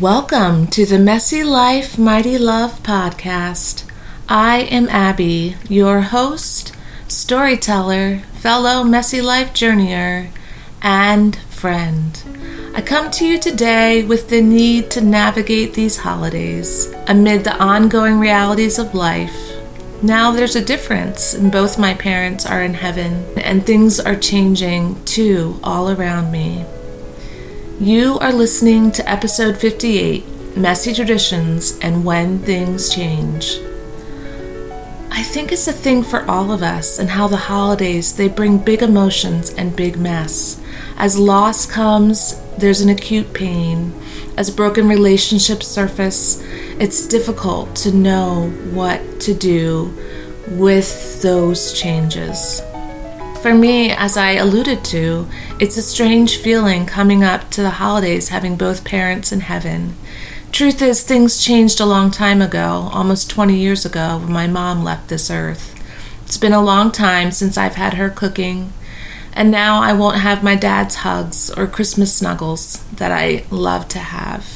Welcome to the Messy Life, Mighty Love podcast. I am Abby, your host, storyteller, fellow Messy Life journeyer, and friend. I come to you today with the need to navigate these holidays amid the ongoing realities of life. Now there's a difference, and both my parents are in heaven, and things are changing too all around me. You are listening to episode 58 Messy Traditions and When Things Change. I think it's a thing for all of us and how the holidays they bring big emotions and big mess. As loss comes, there's an acute pain. As broken relationships surface, it's difficult to know what to do with those changes. For me, as I alluded to, it's a strange feeling coming up to the holidays having both parents in heaven. Truth is, things changed a long time ago, almost 20 years ago, when my mom left this earth. It's been a long time since I've had her cooking, and now I won't have my dad's hugs or Christmas snuggles that I love to have.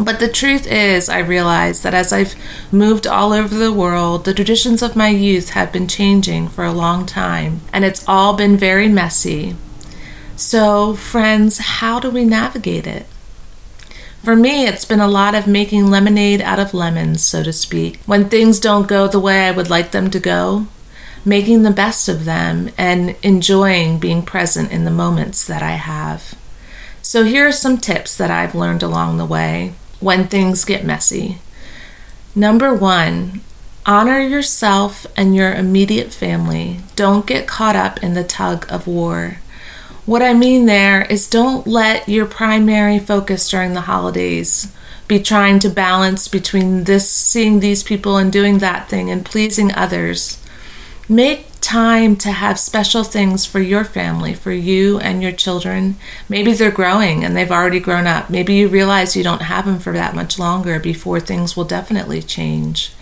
But the truth is, I realize that as I've moved all over the world, the traditions of my youth have been changing for a long time, and it's all been very messy. So, friends, how do we navigate it? For me, it's been a lot of making lemonade out of lemons, so to speak. When things don't go the way I would like them to go, making the best of them and enjoying being present in the moments that I have. So, here are some tips that I've learned along the way when things get messy. Number one, honor yourself and your immediate family. Don't get caught up in the tug of war. What I mean there is don't let your primary focus during the holidays be trying to balance between this, seeing these people and doing that thing and pleasing others. Make time to have special things for your family, for you and your children. Maybe they're growing and they've already grown up. Maybe you realize you don't have them for that much longer before things will definitely change.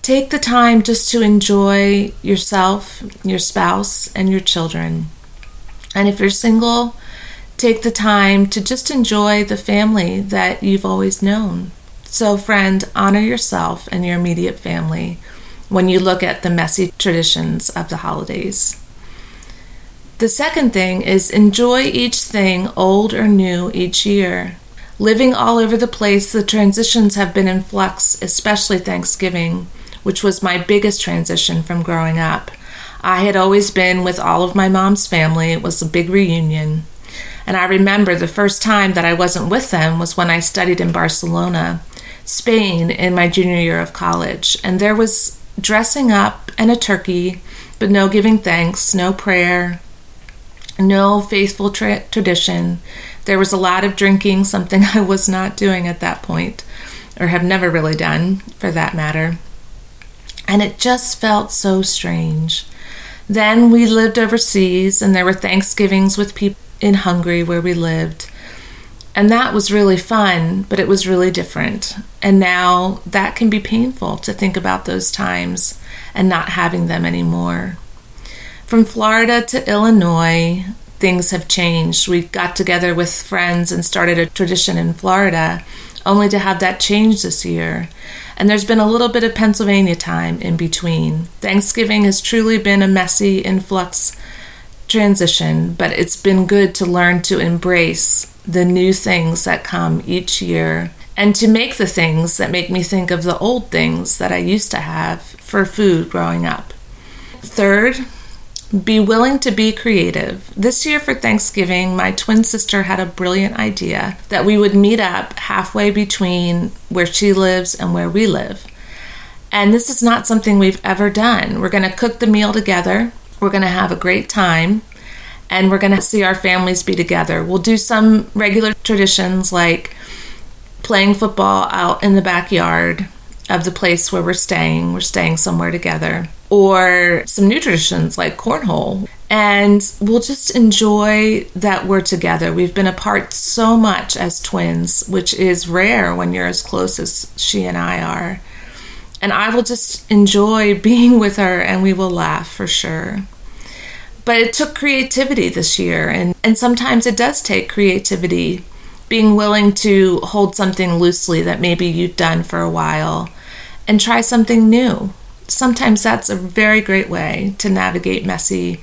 Take the time just to enjoy yourself, your spouse, and your children. And if you're single, take the time to just enjoy the family that you've always known. So, friend, honor yourself and your immediate family when you look at the messy traditions of the holidays. The second thing is enjoy each thing, old or new, each year. Living all over the place, the transitions have been in flux, especially Thanksgiving, which was my biggest transition from growing up. I had always been with all of my mom's family, it was a big reunion. And I remember the first time that I wasn't with them was when I studied in Barcelona, Spain, in my junior year of college. And there was dressing up and a turkey, but no giving thanks, no prayer, no faithful tra- tradition. There was a lot of drinking, something I was not doing at that point, or have never really done for that matter. And it just felt so strange. Then we lived overseas, and there were Thanksgivings with people in Hungary where we lived. And that was really fun, but it was really different. And now that can be painful to think about those times and not having them anymore. From Florida to Illinois, things have changed. We got together with friends and started a tradition in Florida, only to have that change this year. And there's been a little bit of Pennsylvania time in between. Thanksgiving has truly been a messy influx transition, but it's been good to learn to embrace the new things that come each year and to make the things that make me think of the old things that I used to have for food growing up. Third, be willing to be creative. This year for Thanksgiving, my twin sister had a brilliant idea that we would meet up halfway between where she lives and where we live. And this is not something we've ever done. We're going to cook the meal together. We're going to have a great time and we're going to see our families be together. We'll do some regular traditions like playing football out in the backyard of the place where we're staying. We're staying somewhere together. Or some new traditions like cornhole. And we'll just enjoy that we're together. We've been apart so much as twins, which is rare when you're as close as she and I are. And I will just enjoy being with her and we will laugh for sure. But it took creativity this year, and, and sometimes it does take creativity being willing to hold something loosely that maybe you've done for a while and try something new. Sometimes that's a very great way to navigate messy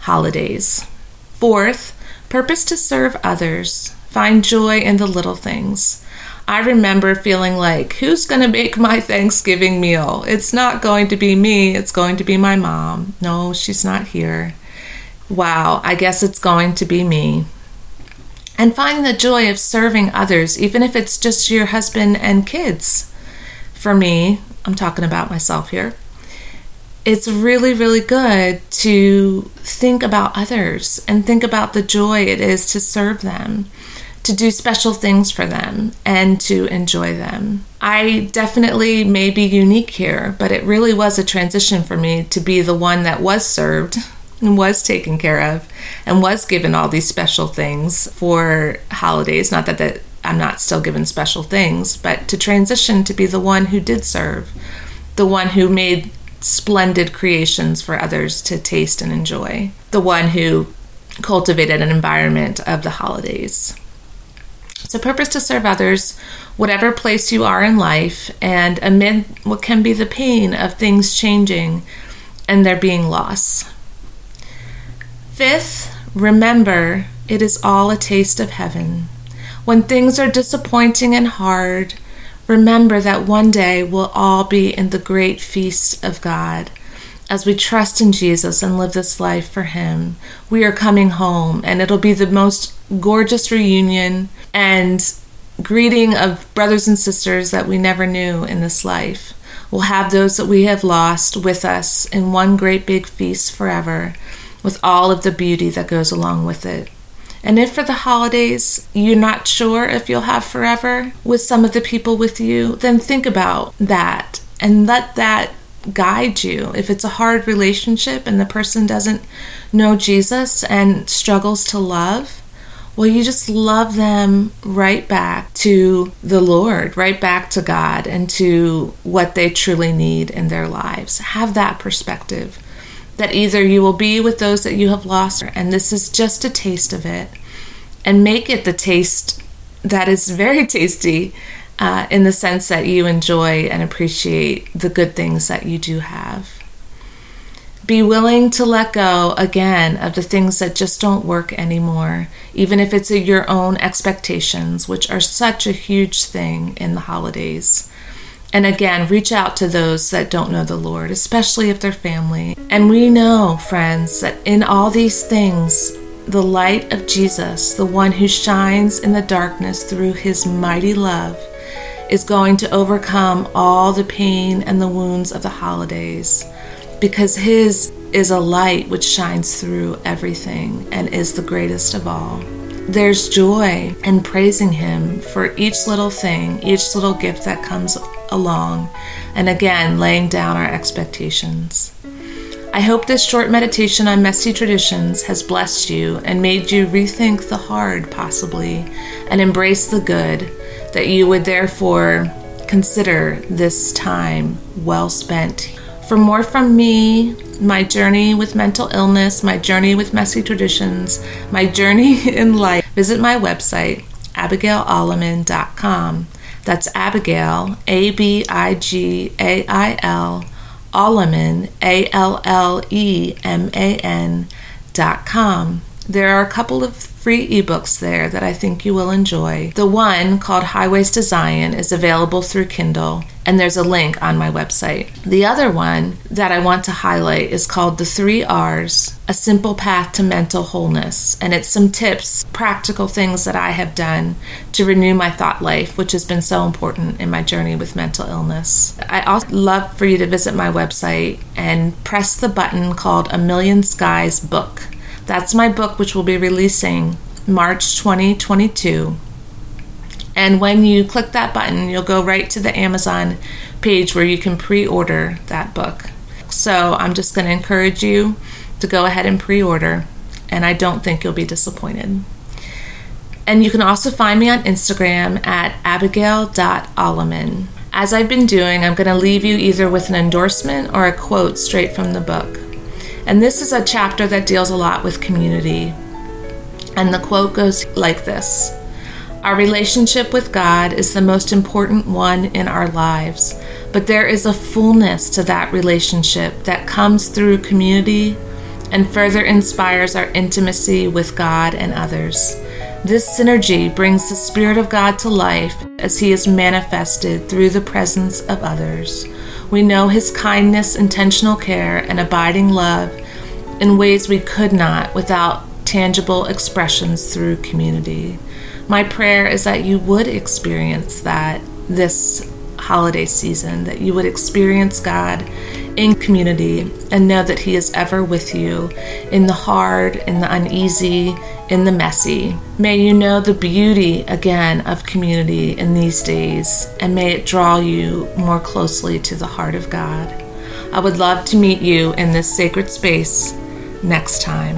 holidays. Fourth, purpose to serve others. Find joy in the little things. I remember feeling like, who's going to make my Thanksgiving meal? It's not going to be me, it's going to be my mom. No, she's not here. Wow, I guess it's going to be me. And find the joy of serving others, even if it's just your husband and kids. For me, I'm talking about myself here it's really, really good to think about others and think about the joy it is to serve them, to do special things for them, and to enjoy them. I definitely may be unique here, but it really was a transition for me to be the one that was served and was taken care of and was given all these special things for holidays. Not that, that I'm not still given special things, but to transition to be the one who did serve, the one who made splendid creations for others to taste and enjoy. The one who cultivated an environment of the holidays. It's a purpose to serve others, whatever place you are in life, and amid what can be the pain of things changing and there being loss. Fifth, remember it is all a taste of heaven. When things are disappointing and hard, Remember that one day we'll all be in the great feast of God. As we trust in Jesus and live this life for Him, we are coming home, and it'll be the most gorgeous reunion and greeting of brothers and sisters that we never knew in this life. We'll have those that we have lost with us in one great big feast forever, with all of the beauty that goes along with it. And if for the holidays you're not sure if you'll have forever with some of the people with you, then think about that and let that guide you. If it's a hard relationship and the person doesn't know Jesus and struggles to love, well, you just love them right back to the Lord, right back to God and to what they truly need in their lives. Have that perspective that either you will be with those that you have lost, and this is just a taste of it, and make it the taste that is very tasty uh, in the sense that you enjoy and appreciate the good things that you do have. Be willing to let go again of the things that just don't work anymore, even if it's your own expectations, which are such a huge thing in the holidays. And again, reach out to those that don't know the Lord, especially if they're family. And we know, friends, that in all these things, the light of Jesus, the one who shines in the darkness through his mighty love, is going to overcome all the pain and the wounds of the holidays because his is a light which shines through everything and is the greatest of all. There's joy in praising him for each little thing, each little gift that comes along, and again, laying down our expectations. I hope this short meditation on messy traditions has blessed you and made you rethink the hard, possibly, and embrace the good, that you would therefore consider this time well spent. For more from me, my journey with mental illness, my journey with messy traditions, my journey in life, visit my website, abigailalleman.com. That's Abigail, A B I G A I L, A L L E M A N dot com. There are a couple of free ebooks there that I think you will enjoy. The one called Highways to Zion is available through Kindle, and there's a link on my website. The other one that I want to highlight is called The Three R's A Simple Path to Mental Wholeness, and it's some tips, practical things that I have done to renew my thought life, which has been so important in my journey with mental illness. I also love for you to visit my website and press the button called A Million Skies Book that's my book, which will be releasing March 2022. And when you click that button, you'll go right to the Amazon page where you can pre order that book. So I'm just going to encourage you to go ahead and pre order, and I don't think you'll be disappointed. And you can also find me on Instagram at abigail.alleman. As I've been doing, I'm going to leave you either with an endorsement or a quote straight from the book. And this is a chapter that deals a lot with community. And the quote goes like this Our relationship with God is the most important one in our lives, but there is a fullness to that relationship that comes through community and further inspires our intimacy with God and others. This synergy brings the Spirit of God to life as He is manifested through the presence of others. We know His kindness, intentional care, and abiding love in ways we could not without tangible expressions through community. My prayer is that you would experience that this holiday season, that you would experience God in community and know that He is ever with you in the hard, in the uneasy, in the messy. May you know the beauty again of community in these days, and may it draw you more closely to the heart of God. I would love to meet you in this sacred space next time.